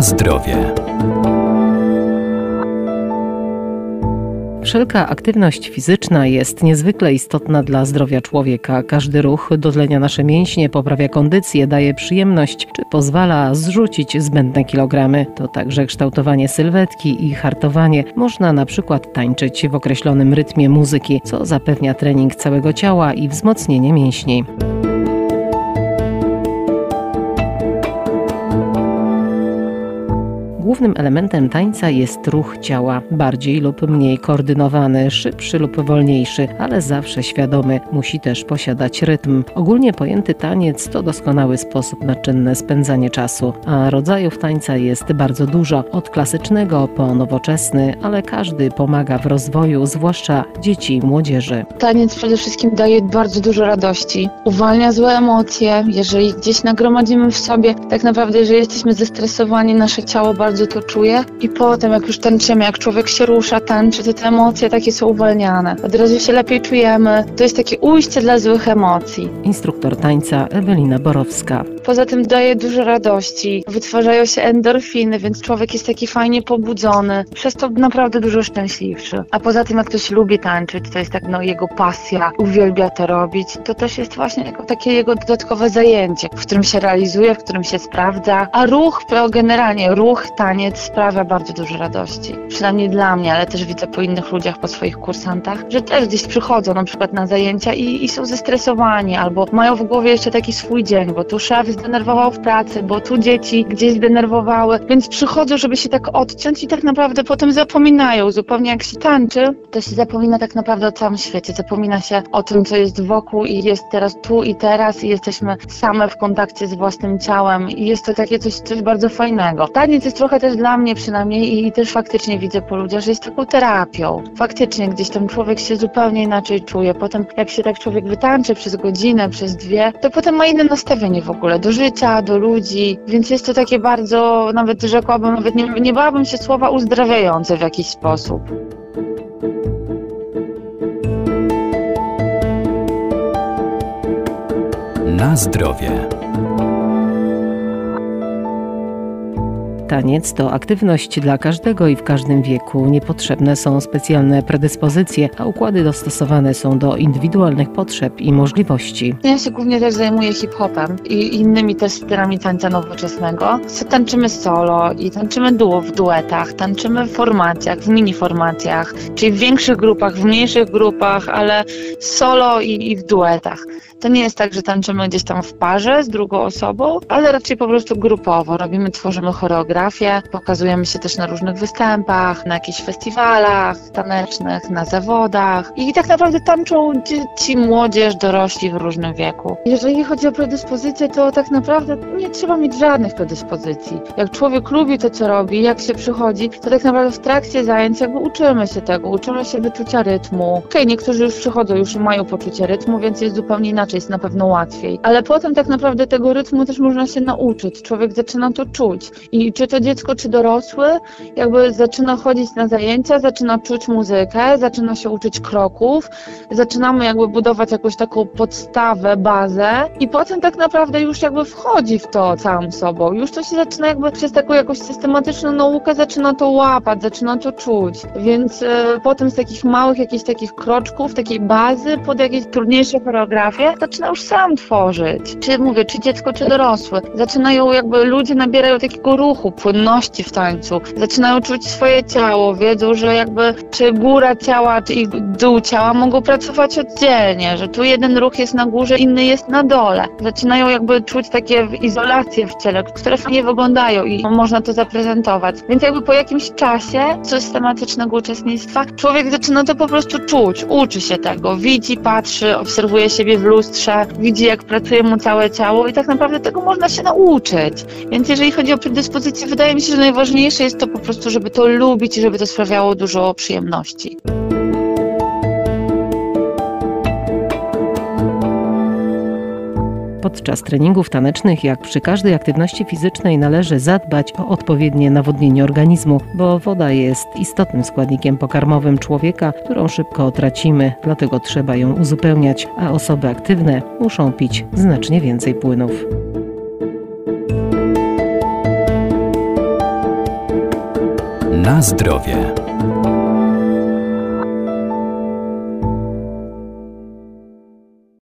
Zdrowie. Wszelka aktywność fizyczna jest niezwykle istotna dla zdrowia człowieka. Każdy ruch dozlenia nasze mięśnie, poprawia kondycję, daje przyjemność czy pozwala zrzucić zbędne kilogramy. To także kształtowanie sylwetki i hartowanie. Można na przykład tańczyć w określonym rytmie muzyki, co zapewnia trening całego ciała i wzmocnienie mięśni. Głównym elementem tańca jest ruch ciała, bardziej lub mniej koordynowany, szybszy lub wolniejszy, ale zawsze świadomy. Musi też posiadać rytm. Ogólnie pojęty taniec to doskonały sposób na czynne spędzanie czasu, a rodzajów tańca jest bardzo dużo, od klasycznego po nowoczesny, ale każdy pomaga w rozwoju, zwłaszcza dzieci i młodzieży. Taniec przede wszystkim daje bardzo dużo radości, uwalnia złe emocje. Jeżeli gdzieś nagromadzimy w sobie, tak naprawdę, jeżeli jesteśmy zestresowani, nasze ciało bardzo to czuję i potem jak już tańczymy, jak człowiek się rusza, tańczy, to te emocje takie są uwalniane. Od razu się lepiej czujemy. To jest takie ujście dla złych emocji. Instruktor tańca Ewelina Borowska. Poza tym daje dużo radości, wytwarzają się endorfiny, więc człowiek jest taki fajnie pobudzony, przez to naprawdę dużo szczęśliwszy. A poza tym jak ktoś lubi tańczyć, to jest tak no jego pasja, uwielbia to robić, to też jest właśnie jako takie jego dodatkowe zajęcie, w którym się realizuje, w którym się sprawdza. A ruch, generalnie ruch, taniec sprawia bardzo dużo radości. Przynajmniej dla mnie, ale też widzę po innych ludziach, po swoich kursantach, że też gdzieś przychodzą na przykład na zajęcia i, i są zestresowani, albo mają w głowie jeszcze taki swój dzień, bo tu szef zdenerwował w pracy, bo tu dzieci gdzieś zdenerwowały, więc przychodzą, żeby się tak odciąć i tak naprawdę potem zapominają. Zupełnie jak się tańczy, to się zapomina tak naprawdę o całym świecie, zapomina się o tym, co jest wokół i jest teraz tu i teraz i jesteśmy same w kontakcie z własnym ciałem i jest to takie coś, coś bardzo fajnego. Taniec jest trochę też dla mnie przynajmniej i też faktycznie widzę po ludziach, że jest taką terapią. Faktycznie gdzieś tam człowiek się zupełnie inaczej czuje. Potem jak się tak człowiek wytańczy przez godzinę, przez dwie, to potem ma inne nastawienie w ogóle do życia, do ludzi, więc jest to takie bardzo, nawet rzekłabym, nawet nie, nie bałabym się słowa uzdrawiające w jakiś sposób. Na zdrowie. Taniec to aktywność dla każdego i w każdym wieku. Niepotrzebne są specjalne predyspozycje, a układy dostosowane są do indywidualnych potrzeb i możliwości. Ja się głównie też zajmuję hip-hopem i innymi też stylami tańca nowoczesnego. Tańczymy solo i tańczymy duo w duetach, tańczymy w formacjach, w mini formacjach, czyli w większych grupach, w mniejszych grupach, ale solo i, i w duetach. To nie jest tak, że tańczymy gdzieś tam w parze z drugą osobą, ale raczej po prostu grupowo. Robimy, tworzymy choreografię, pokazujemy się też na różnych występach, na jakichś festiwalach tanecznych, na zawodach i tak naprawdę tańczą dzieci, młodzież, dorośli w różnym wieku. Jeżeli chodzi o predyspozycje, to tak naprawdę nie trzeba mieć żadnych predyspozycji. Jak człowiek lubi to, co robi, jak się przychodzi, to tak naprawdę w trakcie zajęć jakby uczymy się tego, uczymy się wyczucia rytmu. Okej, okay, niektórzy już przychodzą, już mają poczucie rytmu, więc jest zupełnie inaczej inaczej, jest na pewno łatwiej. Ale potem tak naprawdę tego rytmu też można się nauczyć. Człowiek zaczyna to czuć. I czy to dziecko, czy dorosły, jakby zaczyna chodzić na zajęcia, zaczyna czuć muzykę, zaczyna się uczyć kroków, zaczynamy jakby budować jakąś taką podstawę, bazę i potem tak naprawdę już jakby wchodzi w to całym sobą. Już to się zaczyna jakby przez taką jakąś systematyczną naukę zaczyna to łapać, zaczyna to czuć. Więc y, potem z takich małych jakichś takich kroczków, takiej bazy pod jakieś trudniejsze choreografie, zaczyna już sam tworzyć. Czy mówię, czy dziecko, czy dorosły. Zaczynają jakby, ludzie nabierają takiego ruchu, płynności w tańcu. Zaczynają czuć swoje ciało, wiedzą, że jakby czy góra ciała, czy dół ciała mogą pracować oddzielnie, że tu jeden ruch jest na górze, inny jest na dole. Zaczynają jakby czuć takie izolacje w ciele, które fajnie wyglądają i można to zaprezentować. Więc jakby po jakimś czasie systematycznego uczestnictwa człowiek zaczyna to po prostu czuć, uczy się tego, widzi, patrzy, obserwuje siebie w lustrze, lustrze, widzi jak pracuje mu całe ciało i tak naprawdę tego można się nauczyć. Więc jeżeli chodzi o predyspozycję, wydaje mi się, że najważniejsze jest to po prostu, żeby to lubić i żeby to sprawiało dużo przyjemności. Podczas treningów tanecznych, jak przy każdej aktywności fizycznej, należy zadbać o odpowiednie nawodnienie organizmu, bo woda jest istotnym składnikiem pokarmowym człowieka, którą szybko tracimy, dlatego trzeba ją uzupełniać, a osoby aktywne muszą pić znacznie więcej płynów. Na zdrowie.